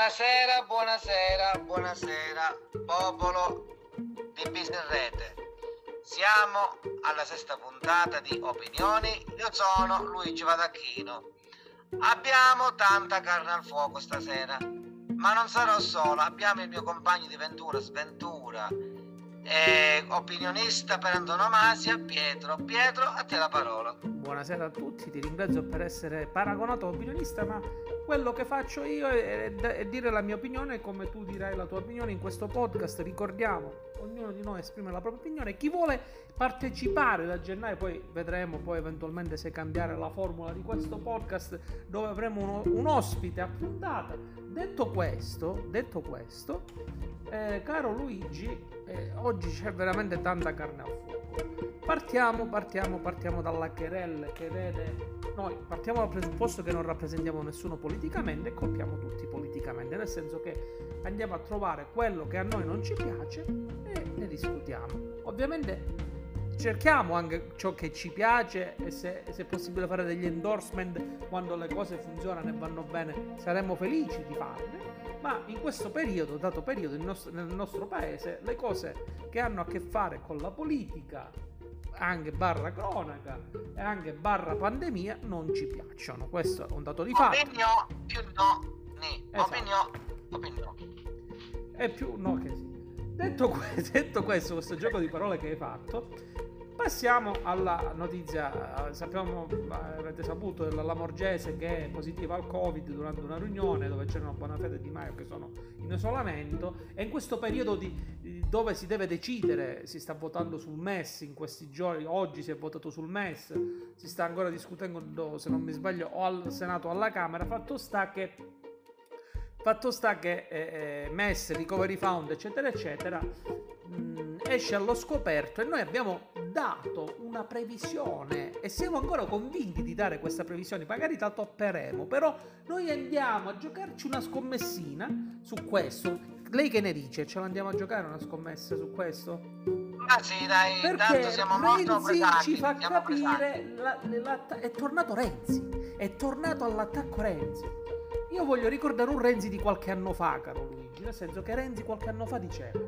Buonasera, buonasera, buonasera, popolo di Business Rete. Siamo alla sesta puntata di Opinioni. Io sono Luigi Vadacchino. Abbiamo tanta carne al fuoco stasera, ma non sarò solo. Abbiamo il mio compagno di ventura, sventura, e opinionista per antonomasia, Pietro. Pietro, a te la parola. Buonasera a tutti, ti ringrazio per essere paragonato a opinionista, ma quello che faccio io è, è, dire la mia opinione come tu dirai la tua opinione in questo podcast. Ricordiamo, ognuno di noi esprime la propria opinione. Chi vuole partecipare da gennaio, poi vedremo poi eventualmente se cambiare la formula di questo podcast dove avremo uno, un ospite a puntata. Detto questo, detto questo, eh, caro Luigi, eh, oggi c'è veramente tanta carne al fuoco. Partiamo, partiamo, partiamo dalla querelle che vede noi partiamo dal presupposto che non rappresentiamo nessuno politicamente e colpiamo tutti politicamente, nel senso che andiamo a trovare quello che a noi non ci piace e ne discutiamo. Ovviamente cerchiamo anche ciò che ci piace e se, se, è possibile fare degli endorsement quando le cose funzionano e vanno bene saremmo felici di farle ma in questo periodo, dato periodo nostro, nel nostro paese, le cose che hanno a che fare con la politica, anche barra cronaca e anche barra pandemia non ci piacciono. Questo è un dato di fatto. Opinio più no, ni. Esatto. Opinio, opinio. È più no che sì. Detto, que- detto questo, questo gioco di parole che hai fatto, Passiamo alla notizia, sappiamo, avete saputo della Lamorgese che è positiva al Covid durante una riunione dove c'erano Bonafede e Di Maio che sono in isolamento e in questo periodo di, dove si deve decidere, si sta votando sul MES in questi giorni, oggi si è votato sul MES, si sta ancora discutendo se non mi sbaglio o al Senato o alla Camera, fatto sta che Fatto sta che eh, eh MES, Recovery Fund, eccetera, eccetera, mh, esce allo scoperto e noi abbiamo dato una previsione e siamo ancora convinti di dare questa previsione, magari la topperemo, però noi andiamo a giocarci una scommessina su questo. Lei che ne dice? Ce l'andiamo a giocare una scommessa su questo? Ah sì, dai, Perché siamo Renzi ci fa capire la, la, è tornato Renzi, è tornato all'attacco Renzi. Io voglio ricordare un Renzi di qualche anno fa, caro Luigi, nel senso che Renzi qualche anno fa diceva,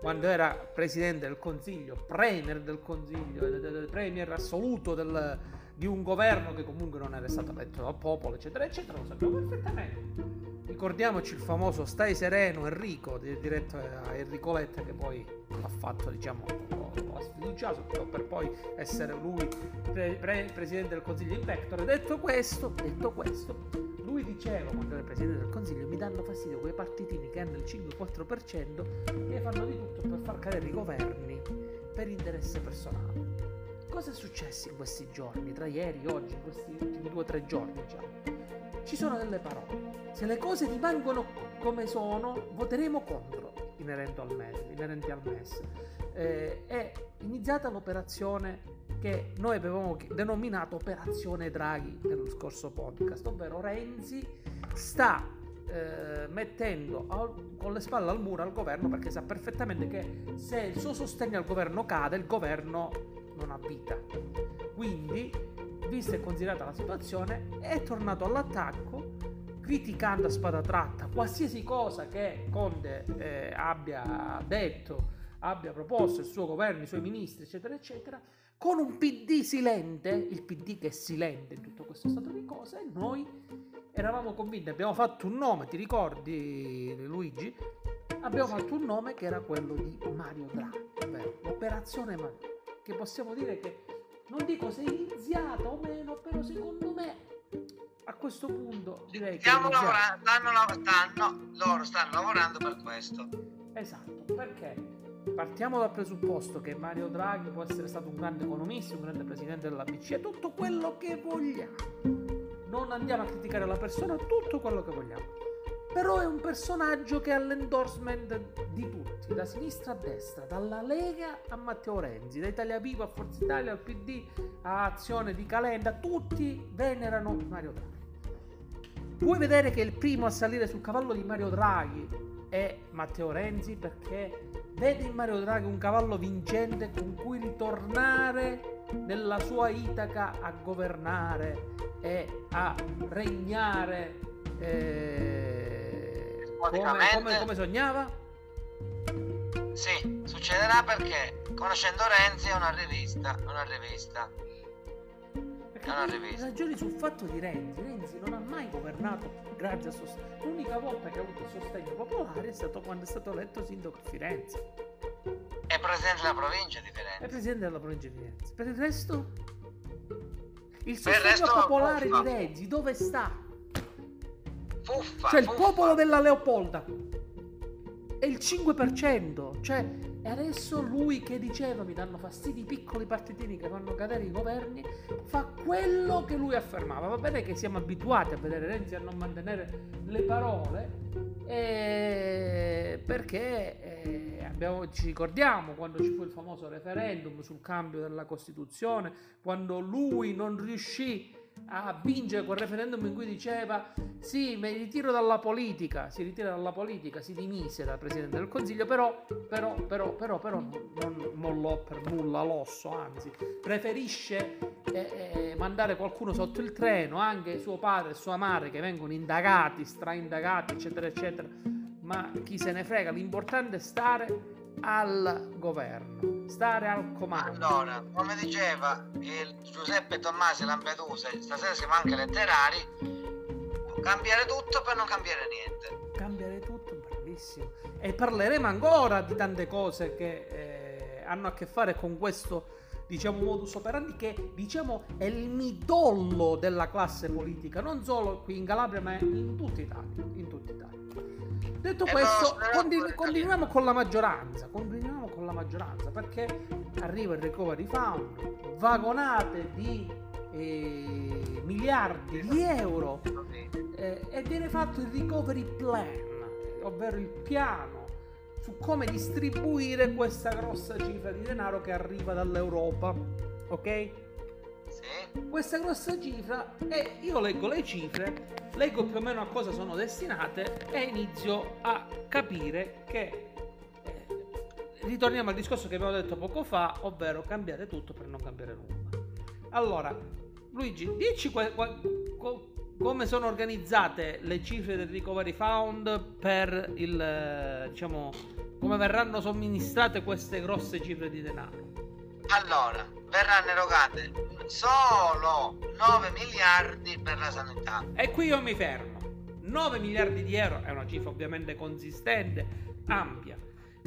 quando era presidente del consiglio, premier del consiglio, premier assoluto del, di un governo che comunque non era stato eletto dal popolo, eccetera, eccetera, lo sappiamo perfettamente. Ricordiamoci il famoso Stai sereno Enrico, diretto a Enrico Letta, che poi l'ha fatto, diciamo, ha sfiduciato per poi essere lui pre- pre- presidente del consiglio in pectore. Detto questo, detto questo, lui diceva quando era presidente del consiglio mi danno fastidio quei partitini che hanno il 5-4% che fanno di tutto per far cadere i governi per interesse personale. Cosa è successo in questi giorni, tra ieri e oggi, in questi ultimi 2-3 giorni, diciamo? Ci sono delle parole. Se le cose rimangono come sono, voteremo contro inerenti al MES. Inerenti al MES. Eh, è iniziata l'operazione che noi avevamo denominato Operazione Draghi nello scorso podcast, ovvero Renzi sta eh, mettendo con le spalle al muro al governo perché sa perfettamente che se il suo sostegno al governo cade, il governo non ha vita. Quindi, vista e considerata la situazione, è tornato all'attacco criticando a spada tratta qualsiasi cosa che Conte eh, abbia detto, abbia proposto il suo governo, i suoi ministri, eccetera, eccetera con un PD silente, il PD che è silente in tutto questo stato di cose, e noi eravamo convinti, abbiamo fatto un nome, ti ricordi Luigi? Abbiamo fatto un nome che era quello di Mario Draghi, ovvero l'operazione Mario, che possiamo dire che non dico se è iniziata o meno, però secondo me a questo punto direi Stiamo che lavorando, stanno, stanno, loro stanno lavorando per questo. Esatto, perché partiamo dal presupposto che Mario Draghi può essere stato un grande economista, un grande presidente della BCE, tutto quello che vogliamo. Non andiamo a criticare la persona, tutto quello che vogliamo. Però è un personaggio che ha l'endorsement di tutti, da sinistra a destra, dalla Lega a Matteo Renzi, da Italia Viva a Forza Italia al PD a Azione di Calenda, tutti venerano Mario Draghi. Puoi vedere che il primo a salire sul cavallo di Mario Draghi è Matteo Renzi perché vede in Mario Draghi un cavallo vincente con cui ritornare nella sua Itaca a governare e a regnare eh, come, come, come sognava? Sì, succederà perché conoscendo Renzi è una rivista, una rivista. Perché è una rivista. ragioni sul fatto di Renzi. Renzi non ha mai governato grazie a sostegno. L'unica volta che ha avuto sostegno popolare è stato quando è stato eletto sindaco a Firenze. È presidente della provincia di Firenze. È presidente della provincia di Firenze. Per il resto? Il sostegno popolare di Renzi dove sta? Fuffa, cioè fuffa. il popolo della Leopolda è il 5%. Cioè, adesso lui che diceva mi danno fastidio i piccoli partitini che fanno cadere i governi, fa quello che lui affermava. Va bene che siamo abituati a vedere Renzi a non mantenere le parole, eh, perché eh, abbiamo, ci ricordiamo quando ci fu il famoso referendum sul cambio della Costituzione, quando lui non riuscì a vincere quel referendum in cui diceva sì, mi ritiro dalla politica, si ritira dalla politica, si dimise da Presidente del Consiglio, però, però, però, però, però non mollò per nulla l'osso, anzi, preferisce eh, eh, mandare qualcuno sotto il treno, anche suo padre e sua madre che vengono indagati, straindagati, eccetera, eccetera, ma chi se ne frega, l'importante è stare al governo, stare al comando. Allora, come diceva il Giuseppe Tommasi Lampedusa, stasera siamo anche letterari, cambiare tutto per non cambiare niente. Cambiare tutto, bravissimo. E parleremo ancora di tante cose che eh, hanno a che fare con questo diciamo modus operandi che diciamo è il midollo della classe politica non solo qui in Calabria ma in tutta Italia in tutta Italia Detto eh questo, no, continu- continuiamo con la maggioranza. Continuiamo con la maggioranza perché arriva il recovery fund, vagonate di eh, miliardi di euro eh, e viene fatto il recovery plan, ovvero il piano su come distribuire questa grossa cifra di denaro che arriva dall'Europa. Ok? Questa grossa cifra e io leggo le cifre leggo più o meno a cosa sono destinate e inizio a capire che eh, ritorniamo al discorso che abbiamo detto poco fa, ovvero cambiare tutto per non cambiare nulla. Allora, Luigi, dici qua, qua, co, come sono organizzate le cifre del Recovery Fund per il, diciamo, come verranno somministrate queste grosse cifre di denaro? Allora, verranno erogate solo 9 miliardi per la sanità. E qui io mi fermo. 9 miliardi di euro è una cifra ovviamente consistente, ampia.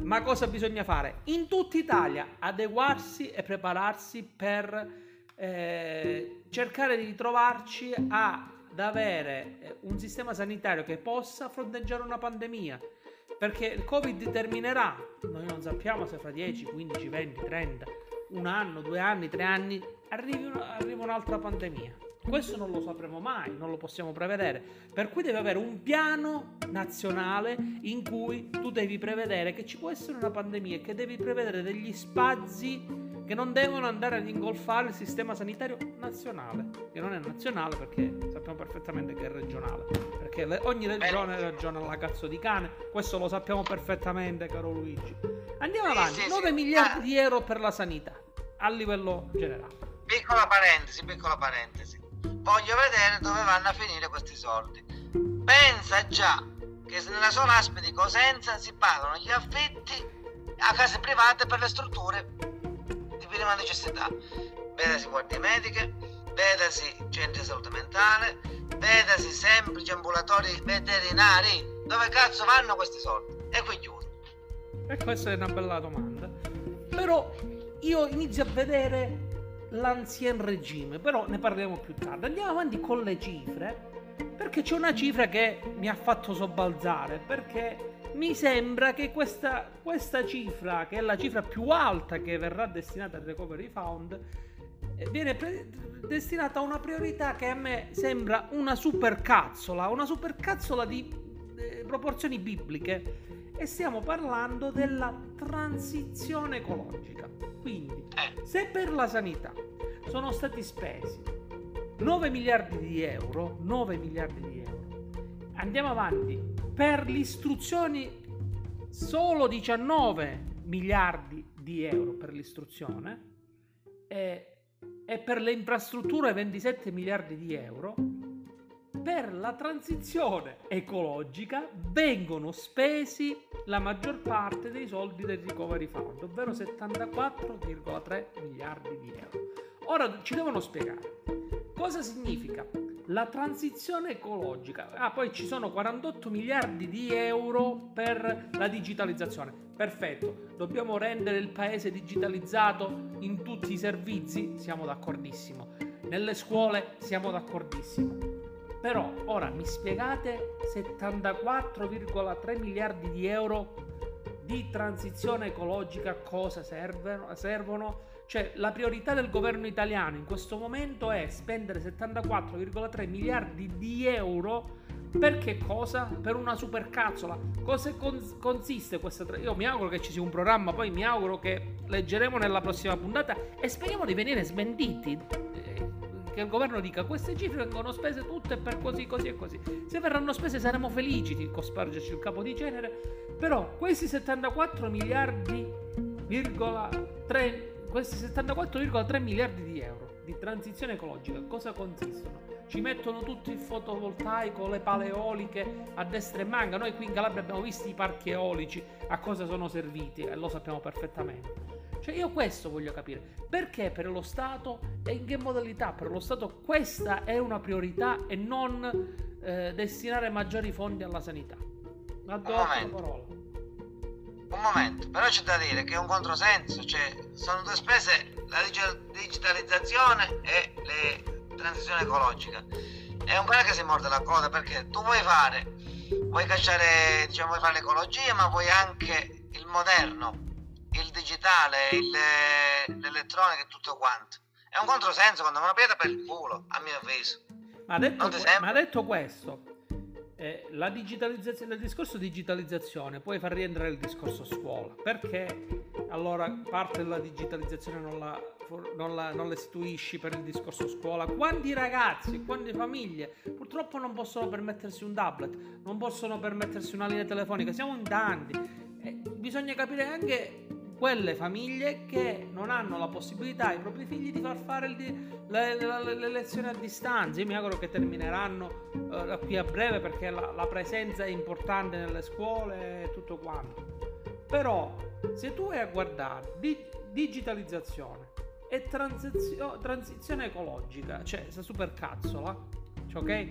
Ma cosa bisogna fare? In tutta Italia adeguarsi e prepararsi per eh, cercare di ritrovarci ad avere eh, un sistema sanitario che possa fronteggiare una pandemia. Perché il Covid terminerà, noi non sappiamo se fra 10, 15, 20, 30, un anno, due anni, tre anni una, arriva un'altra pandemia. Questo non lo sapremo mai, non lo possiamo prevedere. Per cui deve avere un piano nazionale in cui tu devi prevedere che ci può essere una pandemia e che devi prevedere degli spazi che non devono andare ad ingolfare il sistema sanitario nazionale, che non è nazionale perché sappiamo perfettamente che è regionale, perché le, ogni regione ragiona alla cazzo di cane, questo lo sappiamo perfettamente caro Luigi. Andiamo avanti, 9 miliardi di euro per la sanità a livello generale. Piccola parentesi, piccola parentesi. Voglio vedere dove vanno a finire questi soldi. Pensa già che nella sola ASP di Cosenza si pagano gli affitti a case private per le strutture di prima necessità. Vedasi guardie mediche, vedasi centri di salute mentale, vedasi semplici ambulatori veterinari. Dove cazzo vanno questi soldi? E qui chiudo. E questa è una bella domanda. Però io inizio a vedere l'ancien regime, però ne parleremo più tardi. Andiamo avanti con le cifre, perché c'è una cifra che mi ha fatto sobbalzare, perché mi sembra che questa, questa cifra, che è la cifra più alta che verrà destinata al Recovery Fund, eh, viene pre- destinata a una priorità che a me sembra una supercazzola, una supercazzola di eh, proporzioni bibliche. E stiamo parlando della transizione ecologica. Quindi, eh. se per la sanità sono stati spesi 9 miliardi di euro, 9 miliardi di euro, andiamo avanti, per le istruzioni solo 19 miliardi di euro per l'istruzione e, e per le infrastrutture 27 miliardi di euro, per la transizione ecologica vengono spesi la maggior parte dei soldi del recovery fund, ovvero 74,3 miliardi di euro. Ora ci devono spiegare cosa significa la transizione ecologica. Ah, poi ci sono 48 miliardi di euro per la digitalizzazione. Perfetto, dobbiamo rendere il paese digitalizzato in tutti i servizi? Siamo d'accordissimo. Nelle scuole? Siamo d'accordissimo. Però ora mi spiegate 74,3 miliardi di euro di transizione ecologica cosa servono? Cioè la priorità del governo italiano in questo momento è spendere 74,3 miliardi di euro per che cosa? Per una supercazzola. Cosa cons- consiste questa? Tra- Io mi auguro che ci sia un programma, poi mi auguro che leggeremo nella prossima puntata e speriamo di venire smentiti che il governo dica queste cifre vengono spese tutte per così, così e così. Se verranno spese saremo felici di cospargerci il capo di genere, però questi 74 miliardi, virgola 3, questi 74,3 miliardi di euro di transizione ecologica cosa consistono? Ci mettono tutto il fotovoltaico, le pale eoliche a destra e manca. Noi qui in Calabria abbiamo visto i parchi eolici, a cosa sono serviti e lo sappiamo perfettamente. Cioè io questo voglio capire. Perché per lo Stato e in che modalità per lo Stato questa è una priorità e non eh, destinare maggiori fondi alla sanità? Do la parola. Un momento, però c'è da dire che è un controsenso, cioè sono due spese, la digitalizzazione e la transizione ecologica. È un cane che si morde la coda perché tu vuoi fare, vuoi cacciare, diciamo, vuoi fare l'ecologia, ma vuoi anche il moderno digitale, il, l'elettronica e tutto quanto. È un controsenso quando una pietra per il culo, a mio avviso. Ma detto, ma detto questo, eh, la digitalizzazione, il discorso digitalizzazione puoi far rientrare il discorso scuola. Perché allora parte della digitalizzazione non la, non la, non la istituisci per il discorso scuola? Quanti ragazzi quante famiglie purtroppo non possono permettersi un tablet non possono permettersi una linea telefonica siamo in tanti. Eh, bisogna capire anche quelle famiglie che non hanno la possibilità ai propri figli di far fare il, le, le, le, lezioni a distanza. Io mi auguro che termineranno uh, qui a breve perché la, la, presenza è importante nelle scuole e tutto quanto. Però se tu vai a guardare di, digitalizzazione e transizio, transizione ecologica, cioè sta super cazzola, cioè, ok?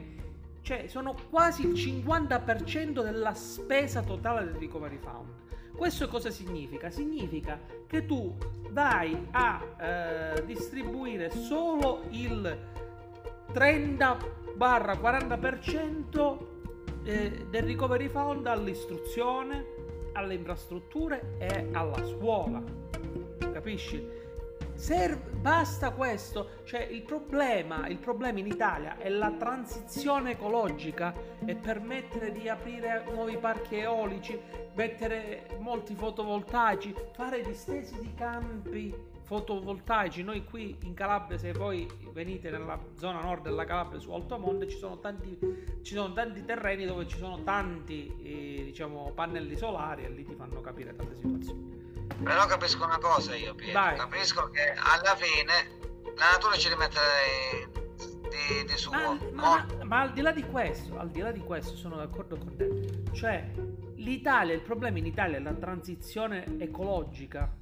Cioè sono quasi il 50% della spesa totale del recovery fund questo cosa significa? Significa che tu vai a eh, distribuire solo il 30-40% eh, del recovery fund all'istruzione, alle infrastrutture e alla scuola. Capisci? Serve, basta questo. Cioè, il problema, il problema in Italia è la transizione ecologica e permettere di aprire nuovi parchi eolici, mettere molti fotovoltaici, fare distesi di campi fotovoltaici. Noi qui in Calabria, se voi venite nella zona nord della Calabria su Alto Monte, ci sono tanti, ci sono tanti terreni dove ci sono tanti eh, diciamo, pannelli solari e lì ti fanno capire tante situazioni. Però capisco una cosa io, Pietro. Vai. Capisco che alla fine la natura ci rimette di, di suo. Ma, ma, ma, al di là di questo, al di là di questo, sono d'accordo con te. Cioè, l'Italia, il problema in Italia è la transizione ecologica.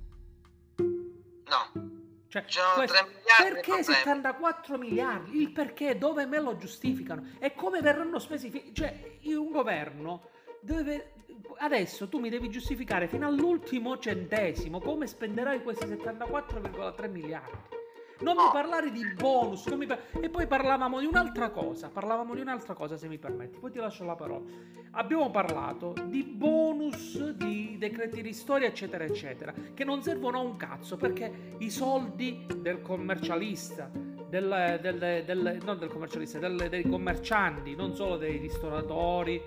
No. Cioè, questo, perché 74 miliardi? Il perché? Dove me lo giustificano? E come verranno spesi? Cioè, un governo deve adesso tu mi devi giustificare fino all'ultimo centesimo come spenderai questi 74,3 miliardi. Non mi parlare di bonus. Par- e poi parlavamo di un'altra cosa. Parlavamo di un'altra cosa, se mi permetti. Poi ti lascio la parola. Abbiamo parlato di bonus, di decreti ristori, eccetera, eccetera. Che non servono a un cazzo perché i soldi del commercialista, del, del, del, non del commercialista, dei commercianti, non solo dei ristoratori,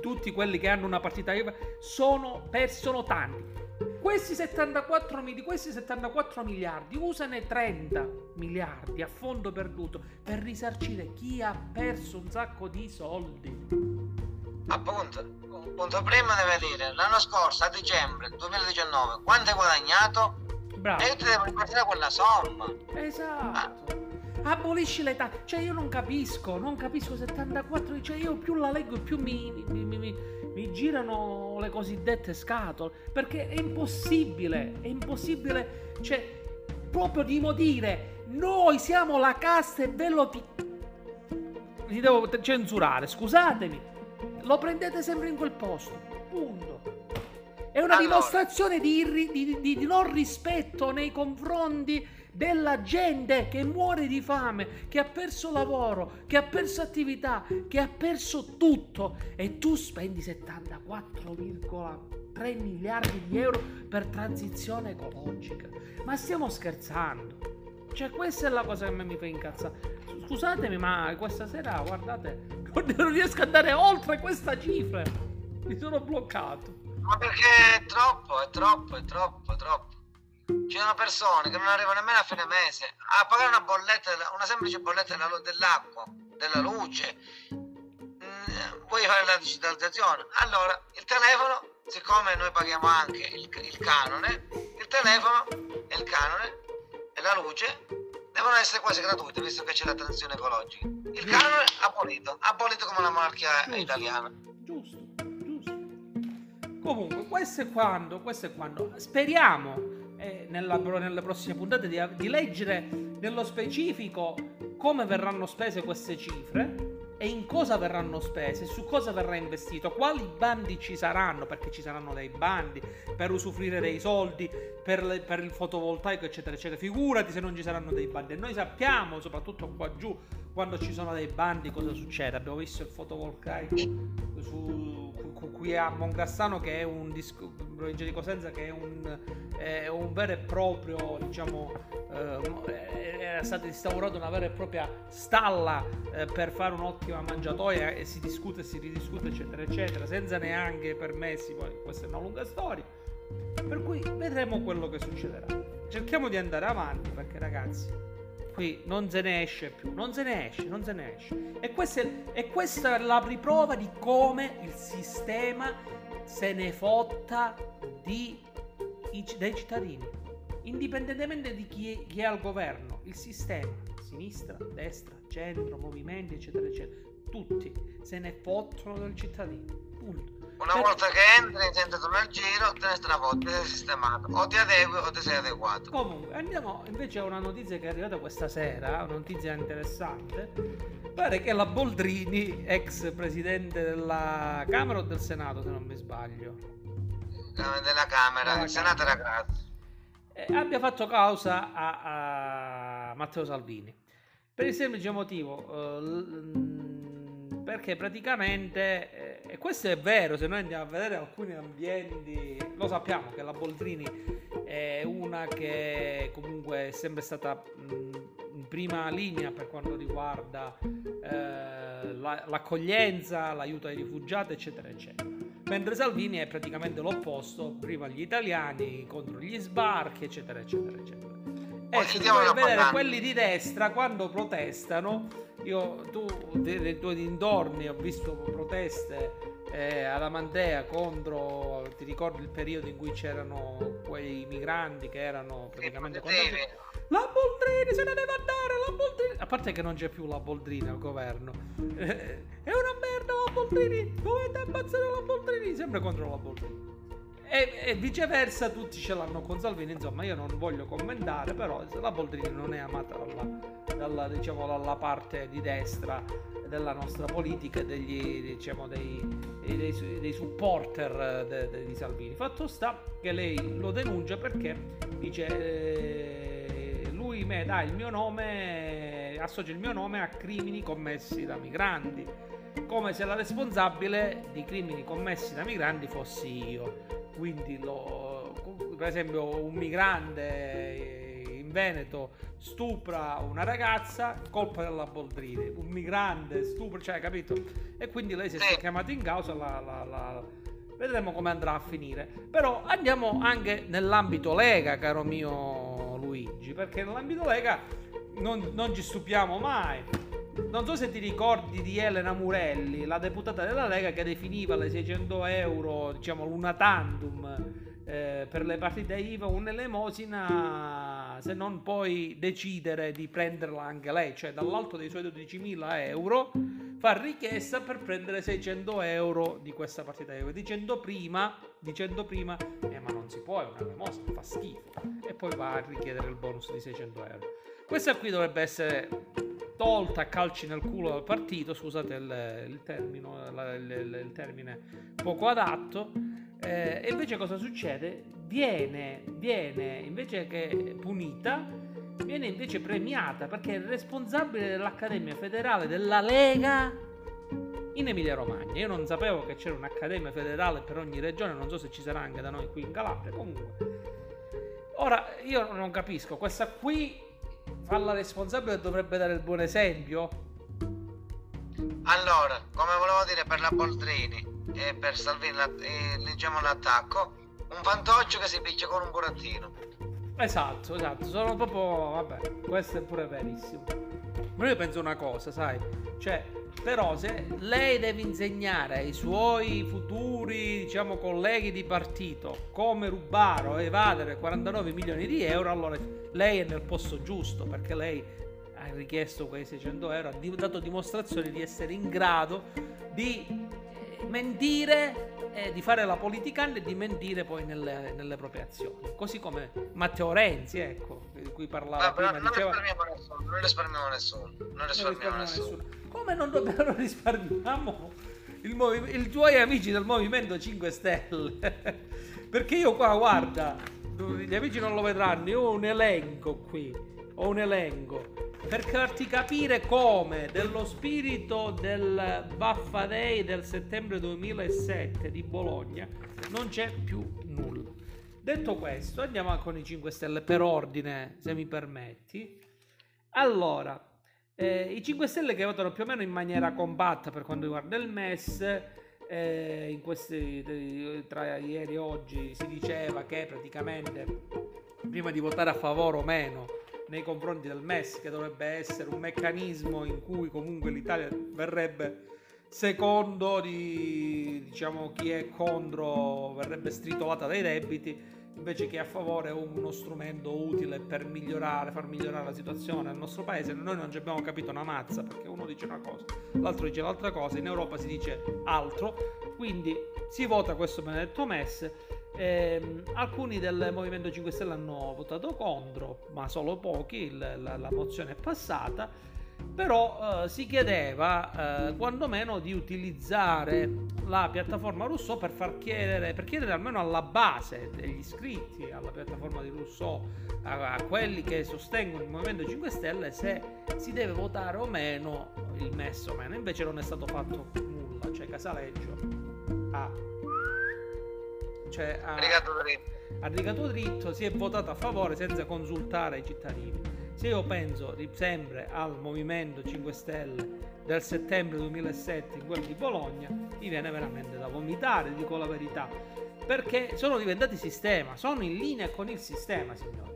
tutti quelli che hanno una partita IVA sono, sono tanti. Questi 74, di questi 74 miliardi, usane 30 miliardi a fondo perduto per risarcire chi ha perso un sacco di soldi. Appunto, appunto prima deve dire, l'anno scorso a dicembre 2019, quanto hai guadagnato? Bravo. E io ti devo ripartire quella somma. Esatto. Ah abolisci l'età. Cioè, io non capisco, non capisco 74. Cioè, io più la leggo, più mi, mi, mi, mi, girano le cosiddette scatole. Perché è impossibile, è impossibile, cioè, proprio di dire, noi siamo la casta e ve lo... Li devo censurare, scusatemi. Lo prendete sempre in quel posto. Punto. È una allora. dimostrazione di, di, di, di non rispetto nei confronti della gente che muore di fame, che ha perso lavoro, che ha perso attività, che ha perso tutto e tu spendi 74,3 miliardi di euro per transizione ecologica. Ma stiamo scherzando? Cioè questa è la cosa che a me mi fa incazzare. Scusatemi, ma questa sera, guardate, non riesco ad andare oltre questa cifra. Mi sono bloccato. Ma perché è troppo, è troppo, è troppo, è troppo. Ci sono persone che non arrivano nemmeno a fine mese a pagare una bolletta, una semplice bolletta dell'acqua, della luce. Mm, vuoi fare la digitalizzazione? Allora, il telefono, siccome noi paghiamo anche il, il canone, il telefono e il canone e la luce devono essere quasi gratuite visto che c'è la transizione ecologica. Il canone abolito, abolito come la monarchia giusto, italiana. Giusto. Comunque, questo è quando, questo è quando speriamo nella, nelle prossime puntate di, di leggere nello specifico come verranno spese queste cifre e in cosa verranno spese, su cosa verrà investito, quali bandi ci saranno, perché ci saranno dei bandi per usufruire dei soldi, per, le, per, il fotovoltaico, eccetera, eccetera. Figurati se non ci saranno dei bandi. E noi sappiamo, soprattutto qua giù, quando ci sono dei bandi, cosa succede. Abbiamo visto il fotovoltaico su qui a Mongrassano che è un disco, provincia di Cosenza che è un, è un vero e proprio diciamo eh, è stata instaurata una vera e propria stalla eh, per fare un'ottima mangiatoia e si discute si ridiscute eccetera eccetera senza neanche permessi poi questa è una lunga storia per cui vedremo quello che succederà cerchiamo di andare avanti perché ragazzi qui non se ne esce più, non se ne esce, non se ne esce. E questa è, e questa è la riprova di come il sistema se ne fotta di, dei cittadini, indipendentemente di chi, chi è al governo, il sistema, sinistra, destra, centro, movimenti, eccetera, eccetera, tutti se ne fottono del cittadino. Punto. Una per... volta che entri, senti al giro, te ne strafotti, sei sistemato. O ti adegui o ti sei adeguato. Comunque, andiamo invece a una notizia che è arrivata questa sera, una notizia interessante. Pare che la Boldrini, ex presidente della Camera o del Senato, se non mi sbaglio. Della Camera, della il Senato era grazie. Eh, abbia fatto causa a, a, Matteo Salvini. Per il semplice motivo, eh, perché praticamente eh, e questo è vero, se noi andiamo a vedere alcuni ambienti, lo sappiamo che la Boldrini è una che comunque è sempre stata in prima linea per quanto riguarda eh, la, l'accoglienza, l'aiuto ai rifugiati, eccetera, eccetera. Mentre Salvini è praticamente l'opposto, prima gli italiani contro gli sbarchi, eccetera, eccetera, eccetera. E se tu vuoi vedere quelli di destra quando protestano. Io, tu, nei tuoi dintorni, ho visto proteste eh, alla Mandea contro, ti ricordi il periodo in cui c'erano quei migranti che erano praticamente contro... La Boldrini se ne deve andare, la Boldrini... A parte che non c'è più la Boldrini al governo. Eh, è una merda la Boldrini, dovete ammazzare la Boldrini, sempre contro la Boldrini. E, e, viceversa tutti ce l'hanno con Salvini, insomma io non voglio commentare, però la Boldrini non è amata dalla, dalla, diciamo, dalla parte di destra della nostra politica e diciamo, dei, dei, dei supporter de, de, di Salvini. Fatto sta che lei lo denuncia perché dice eh, lui me dà il mio nome, associa il mio nome a crimini commessi da migranti, come se la responsabile di crimini commessi da migranti fossi io quindi lo, per esempio un migrante in Veneto stupra una ragazza, colpa della Boldrini, un migrante stupra, cioè capito? E quindi lei si è chiamata in causa, la, la, la, vedremo come andrà a finire. Però andiamo anche nell'ambito Lega, caro mio Luigi, perché nell'ambito Lega non, non ci stupiamo mai non so se ti ricordi di Elena Murelli, la deputata della Lega che definiva le 600 euro, diciamo, l'una tandem eh, per le partite IVA un'elemosina se non poi decidere di prenderla anche lei, cioè dall'alto dei suoi 12.000 euro fa richiesta per prendere 600 euro di questa partita IVA, dicendo prima, dicendo prima eh, ma non si può, è un'elemosina, fa schifo, e poi va a richiedere il bonus di 600 euro. Questa qui dovrebbe essere tolta a calci nel culo dal partito, scusate il, il, termino, il, il, il termine poco adatto, eh, e invece cosa succede? Viene, viene invece che punita, viene invece premiata perché è responsabile dell'Accademia Federale della Lega in Emilia Romagna. Io non sapevo che c'era un'Accademia Federale per ogni regione, non so se ci sarà anche da noi qui in Calabria, comunque. Ora, io non capisco, questa qui farla responsabile dovrebbe dare il buon esempio? Allora, come volevo dire per la Boldrini, e per Salvini e, leggiamo l'attacco un fantoccio che si picchia con un burattino esatto esatto sono proprio vabbè questo è pure verissimo ma io penso una cosa sai cioè però se lei deve insegnare ai suoi futuri diciamo colleghi di partito come rubare o evadere 49 milioni di euro allora lei è nel posto giusto perché lei ha richiesto quei 600 euro ha dato dimostrazione di essere in grado di mentire, eh, di fare la politicante e di mentire poi nelle, nelle, proprie azioni. Così come Matteo Renzi, ecco, di cui parlava ah, prima, non diceva... Nessuno, non risparmiamo nessuno, non risparmiamo nessuno. nessuno. Come non dobbiamo risparmiamo il movi- i tuoi amici del Movimento 5 Stelle? Perché io qua, guarda, gli amici non lo vedranno, io ho un elenco qui, ho un elenco per farti capire come dello spirito del Baffa Day del settembre 2007 di Bologna non c'è più nulla. Detto questo, andiamo con i 5 Stelle per ordine, se mi permetti. Allora, eh, i 5 Stelle che votano più o meno in maniera compatta per quanto riguarda il MES, eh, questi, tra ieri e oggi si diceva che praticamente prima di votare a favore o meno nei confronti del MES, che dovrebbe essere un meccanismo in cui comunque l'Italia verrebbe secondo di diciamo chi è contro verrebbe stritolata dai debiti invece che a favore uno strumento utile per migliorare, far migliorare la situazione nel nostro paese. Noi non ci abbiamo capito una mazza perché uno dice una cosa, l'altro dice l'altra cosa, in Europa si dice altro, quindi si vota questo benedetto MES eh, alcuni del Movimento 5 Stelle hanno votato contro, ma solo pochi, il, la, la, mozione è passata, però eh, si chiedeva eh, quantomeno di utilizzare la piattaforma Rousseau per far chiedere, per chiedere almeno alla base degli iscritti alla piattaforma di Rousseau, a, a quelli che sostengono il Movimento 5 Stelle, se si deve votare o meno il MES o meno. Invece non è stato fatto nulla, cioè Casaleggio ha cioè ha, ha rigato dritto, si è votato a favore senza consultare i cittadini. Se io penso sempre al Movimento 5 Stelle del settembre 2007 in quello di Bologna, mi viene veramente da vomitare, dico la verità, perché sono diventati sistema, sono in linea con il sistema, signori.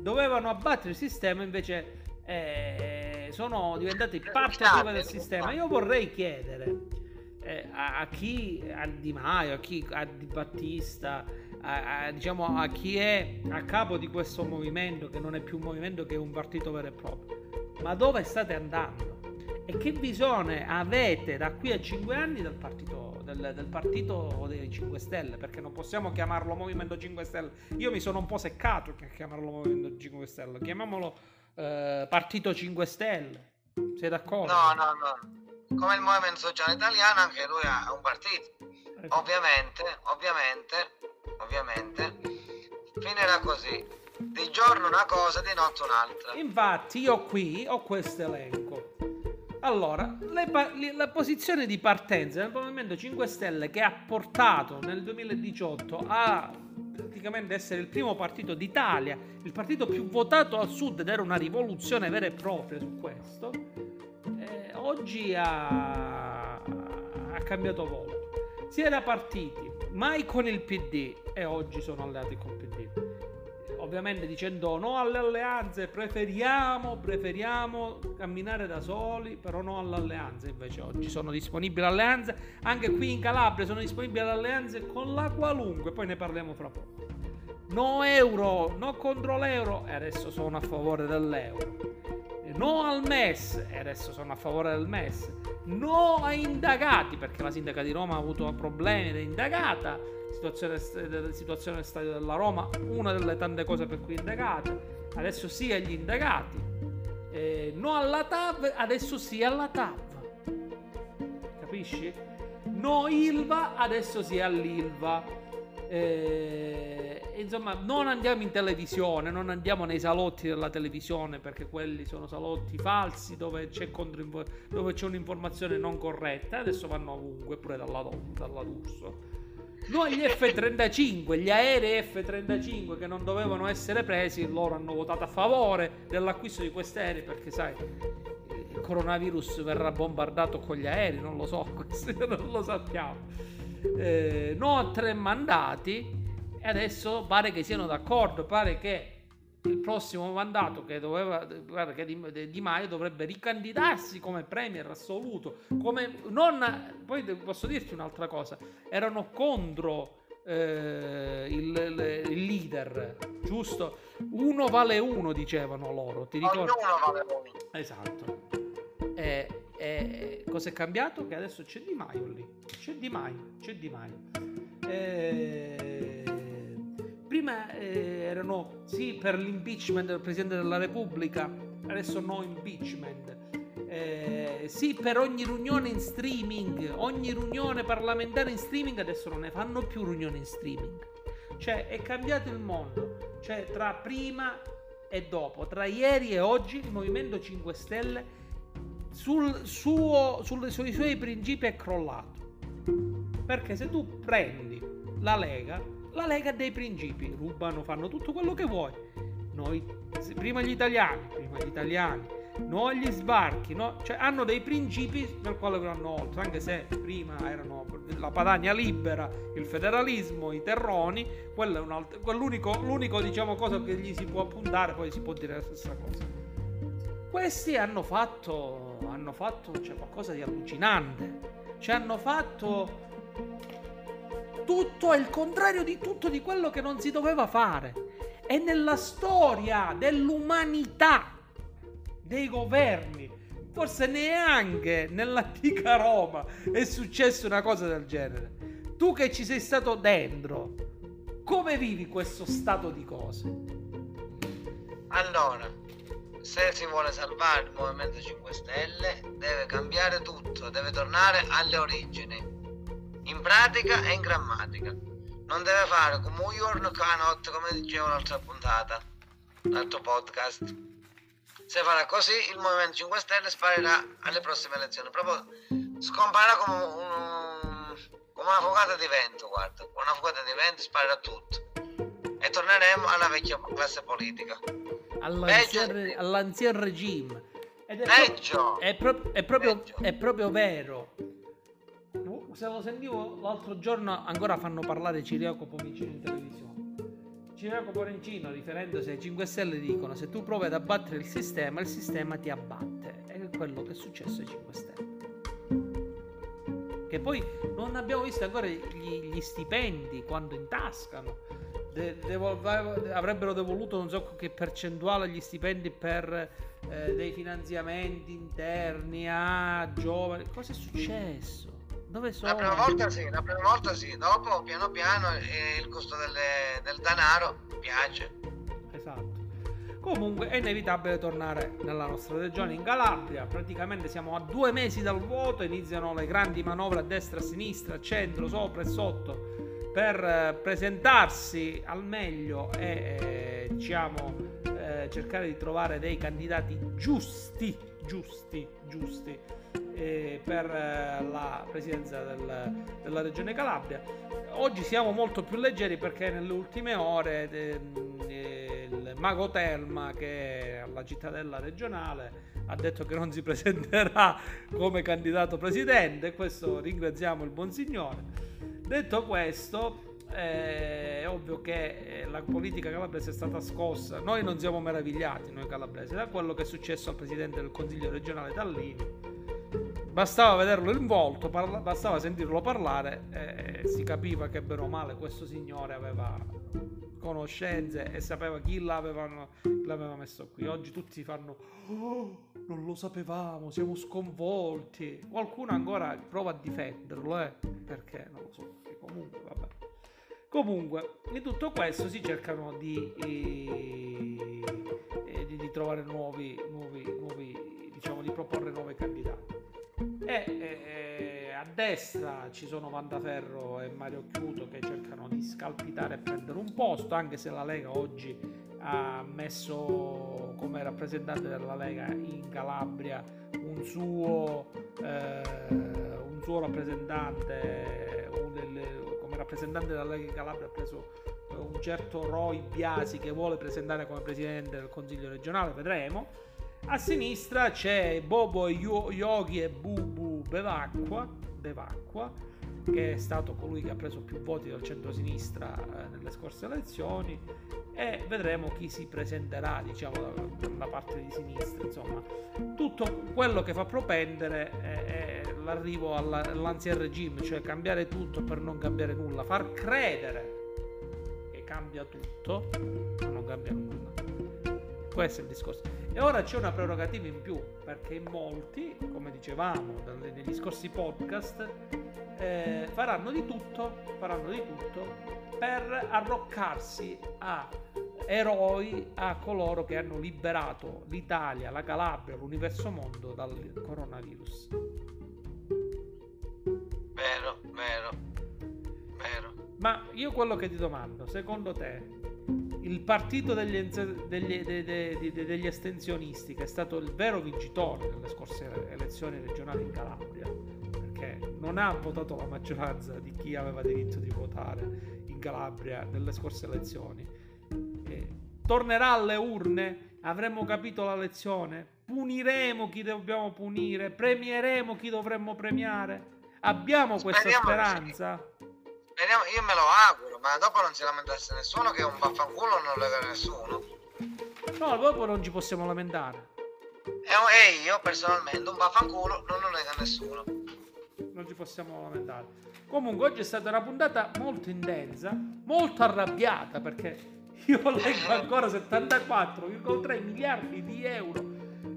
Dovevano abbattere il sistema, invece eh, sono diventati parte attiva del sistema. Io vorrei chiedere eh, a, a, chi a Di Maio, a chi a Di Battista, a, a, diciamo a chi è a capo di questo movimento, che non è più un movimento, che è un partito vero e proprio. Ma dove state andando? E che visione avete da qui a 5 anni del partito, del, del partito dei 5 Stelle? Perché non possiamo chiamarlo Movimento 5 Stelle. Io mi sono un po' seccato a chiamarlo Movimento 5 Stelle. Chiamiamolo eh, Partito 5 Stelle. Sei d'accordo? No, no, no come il Movimento Sociale Italiano anche lui ha un partito. Ecco. Ovviamente, ovviamente, ovviamente, finirà così. Di giorno una cosa, di notte un'altra. Infatti io qui ho questo elenco. Allora, le, la posizione di partenza del Movimento 5 Stelle che ha portato nel 2018 a praticamente essere il primo partito d'Italia, il partito più votato al sud ed era una rivoluzione vera e propria su questo, oggi ha, ha cambiato volto. Si era partiti mai con il PD e oggi sono alleati col PD. ovviamente dicendo no alle alleanze, preferiamo, preferiamo camminare da soli, però no alle alleanze. Invece oggi sono disponibili alleanze, anche qui in Calabria sono disponibili alleanze con la qualunque, poi ne parliamo fra poco. No euro, no contro l'euro e adesso sono a favore dell'euro. No al MES e adesso sono a favore del MES. No ai indagati perché la sindaca di Roma ha avuto problemi ed è indagata situazione, situazione del stadio della Roma, una delle tante cose per cui indagate. Adesso sì agli indagati. Eh, no alla TAV, adesso sì alla TAV. Capisci? No Ilva, adesso sì all'Ilva. Eh, insomma, non andiamo in televisione, non andiamo nei salotti della televisione perché quelli sono salotti falsi dove c'è, dove c'è un'informazione non corretta. Adesso vanno ovunque, pure dalla, dalla D'Urso. Noi gli F-35, gli aerei F-35 che non dovevano essere presi, loro hanno votato a favore dell'acquisto di questi aerei perché sai, il coronavirus verrà bombardato con gli aerei, non lo so, non lo sappiamo. Eh, no a tre mandati e adesso pare che siano d'accordo, pare che il prossimo mandato che doveva che di, di, Maio dovrebbe ricandidarsi come premier assoluto come non poi posso dirti un'altra cosa erano contro eh, il, il, il, leader giusto? Uno vale uno dicevano loro ti ricordi? Ognuno vale uno. Esatto. E, e cosa è cambiato che adesso c'è Di Maio lì c'è Di Maio c'è Di Maio e prima eh, erano sì per l'impeachment del Presidente della Repubblica, adesso no impeachment. Eh, sì per ogni riunione in streaming, ogni riunione parlamentare in streaming, adesso non ne fanno più riunioni in streaming. Cioè è cambiato il mondo, cioè tra prima e dopo, tra ieri e oggi il Movimento 5 Stelle sul suo, sul, sui suoi principi è crollato. Perché se tu prendi la Lega, la Lega ha dei principi, rubano, fanno tutto quello che vuoi. Noi, prima gli italiani, prima gli italiani, no agli sbarchi, no? Cioè, hanno dei principi per quale vanno oltre, anche se prima erano la Padania libera, il federalismo, i terroni, quello è un altro, quell'unico, l'unico diciamo cosa che gli si può appuntare, poi si può dire la stessa cosa. Questi hanno fatto, hanno fatto cioè, qualcosa di allucinante, ci hanno fatto tutto il contrario di tutto di quello che non si doveva fare. E nella storia dell'umanità, dei governi, forse neanche nell'antica Roma è successa una cosa del genere. Tu che ci sei stato dentro, come vivi questo stato di cose? Allora, se si vuole salvare il Movimento 5 Stelle, deve cambiare tutto, deve tornare alle origini in pratica e in grammatica. Non deve fare come un giorno la notte, come dicevo l'altra puntata, l'altro podcast. Se farà così, il Movimento 5 Stelle sparirà alle prossime elezioni. Proprio scomparrà come, un, come una fugata di vento, guarda. Una fugata di vento sparirà tutto. E torneremo alla vecchia classe politica. All'anzian, all'anzian regime. Ed è, Peggio. È, pro- è, proprio, è proprio vero se lo sentivo l'altro giorno ancora fanno parlare Ciriaco Pomicino in televisione. Ciriaco Pomicino, riferendosi ai 5 Stelle, dicono se tu provi ad abbattere il sistema, il sistema ti abbatte. È quello che è successo ai 5 Stelle. Che poi non abbiamo visto ancora gli, gli stipendi quando intascano. De, devo, avrebbero devoluto non so che percentuale gli stipendi per eh, dei finanziamenti interni a giovani. Cosa è successo? Dove sono? La prima volta sì, la prima volta sì, dopo piano piano eh, il costo delle, del denaro piace. Esatto. Comunque è inevitabile tornare nella nostra regione in Calabria. Praticamente siamo a due mesi dal voto, iniziano le grandi manovre a destra, a sinistra, a centro, sopra e sotto per eh, presentarsi al meglio e eh, diciamo eh, cercare di trovare dei candidati giusti, giusti, giusti eh, per eh, la presidenza del, della regione Calabria. Oggi siamo molto più leggeri perché nelle ultime ore de, il Mago Telma, che è alla cittadella regionale, ha detto che non si presenterà come candidato presidente. Questo ringraziamo il buon signore. Detto questo, è ovvio che eh, la politica calabrese è stata scossa. Noi non siamo meravigliati, noi calabresi, da quello che è successo al presidente del consiglio regionale Tallini. Bastava vederlo in volto, parla- bastava sentirlo parlare e si capiva che bene o male questo signore aveva conoscenze e sapeva chi l'aveva, l'aveva messo qui. Oggi tutti fanno oh, non lo sapevamo, siamo sconvolti. Qualcuno ancora prova a difenderlo, eh? Perché non lo so. Comunque, vabbè. Comunque, in tutto questo si cercano di, eh, di, di trovare nuovi, nuovi, nuovi, diciamo, di proporre nuovi candidati. E eh, a destra ci sono Vandaferro e Mario Chiuto che cercano di scalpitare e prendere un posto, anche se la Lega oggi ha messo come rappresentante della Lega in Calabria un suo, eh, un suo rappresentante, delle, come rappresentante della Lega in Calabria ha preso un certo Roy Biasi che vuole presentare come presidente del Consiglio regionale, vedremo. A sinistra c'è Bobo Yogi e Bubu Bevacqua, Bevacqua, che è stato colui che ha preso più voti dal centro-sinistra eh, nelle scorse elezioni e vedremo chi si presenterà diciamo dalla parte di sinistra insomma. Tutto quello che fa propendere è, l'arrivo alla, all'ancien regime cioè cambiare tutto per non cambiare nulla far credere che cambia tutto ma non cambia nulla. Questo è il discorso e ora c'è una prerogativa in più, perché molti, come dicevamo negli scorsi podcast, eh, faranno di tutto, faranno di tutto per arroccarsi a eroi, a coloro che hanno liberato l'Italia, la Calabria, l'universo mondo dal coronavirus. Vero, vero, vero. Ma io quello che ti domando, secondo te, il partito degli, degli, degli, degli, astensionisti, che è stato il vero vincitore delle scorse elezioni regionali in Calabria, perché non ha votato la maggioranza di chi aveva diritto di votare in Calabria nelle scorse elezioni, e tornerà alle urne, avremo capito la lezione, puniremo chi dobbiamo punire, premieremo chi dovremmo premiare. Abbiamo questa Speriamo speranza? Io me lo auguro, ma dopo non si lamentasse nessuno che un vaffanculo non lega nessuno. No, dopo non ci possiamo lamentare. E, io personalmente un vaffanculo non lo lega nessuno. Non ci possiamo lamentare. Comunque oggi è stata una puntata molto intensa, molto arrabbiata perché io leggo ancora 74,3 miliardi di euro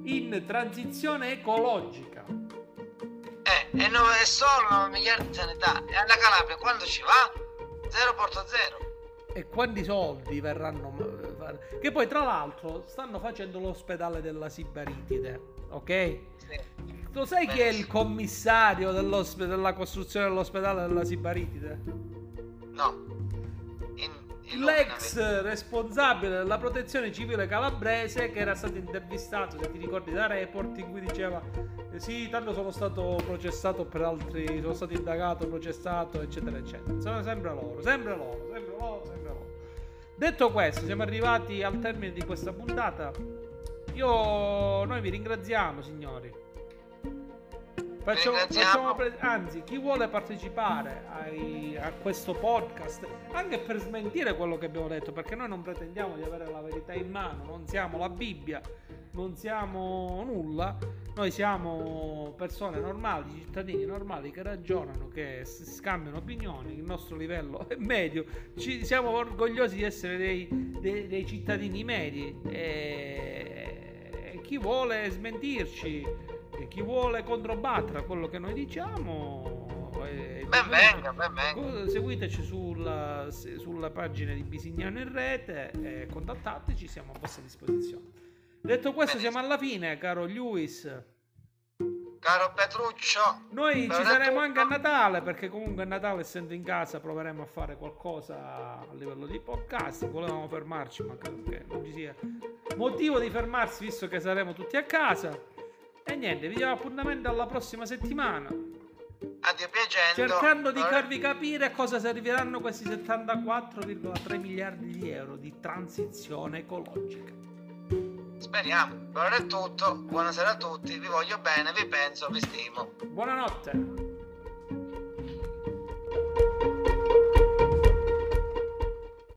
in transizione ecologica e non è solo 9 miliardi di sanità e alla Calabria quando ci va? 0 porto 0 e quanti soldi verranno eh, che poi tra l'altro stanno facendo l'ospedale della Sibaritide ok? Sì. lo sai Beh, chi è il commissario della costruzione dell'ospedale della Sibaritide? no l'ex responsabile della protezione civile calabrese che era stato intervistato, se ti ricordi, da Report in cui diceva eh, sì, tanto sono stato processato per altri, sono stato indagato, processato, eccetera, eccetera. Sono sempre loro, sempre loro, sempre loro, sempre loro. Detto questo, siamo arrivati al termine di questa puntata. Io, noi vi ringraziamo, signori. Facciamo, facciamo pre- anzi, chi vuole partecipare ai, a questo podcast, anche per smentire quello che abbiamo detto, perché noi non pretendiamo di avere la verità in mano, non siamo la Bibbia, non siamo nulla, noi siamo persone normali, cittadini normali che ragionano, che scambiano opinioni, il nostro livello è medio, Ci, siamo orgogliosi di essere dei, dei, dei cittadini medi e, e chi vuole smentirci chi vuole controbattere quello che noi diciamo eh, ben venga, ben venga. seguiteci sulla, sulla, pagina di Bisignano in rete e contattateci siamo a vostra disposizione detto questo Benissimo. siamo alla fine caro Lewis caro Petruccio noi ci saremo anche a Natale perché comunque a Natale essendo in casa proveremo a fare qualcosa a livello di podcast volevamo fermarci ma credo che non ci sia motivo di fermarsi visto che saremo tutti a casa e niente, vi diamo appuntamento alla prossima settimana. Addio piacendo. Cercando di farvi capire a cosa serviranno questi 74,3 miliardi di euro di transizione ecologica. Speriamo. Per ora è tutto. Buonasera a tutti. Vi voglio bene, vi penso, vi stimo. Buonanotte.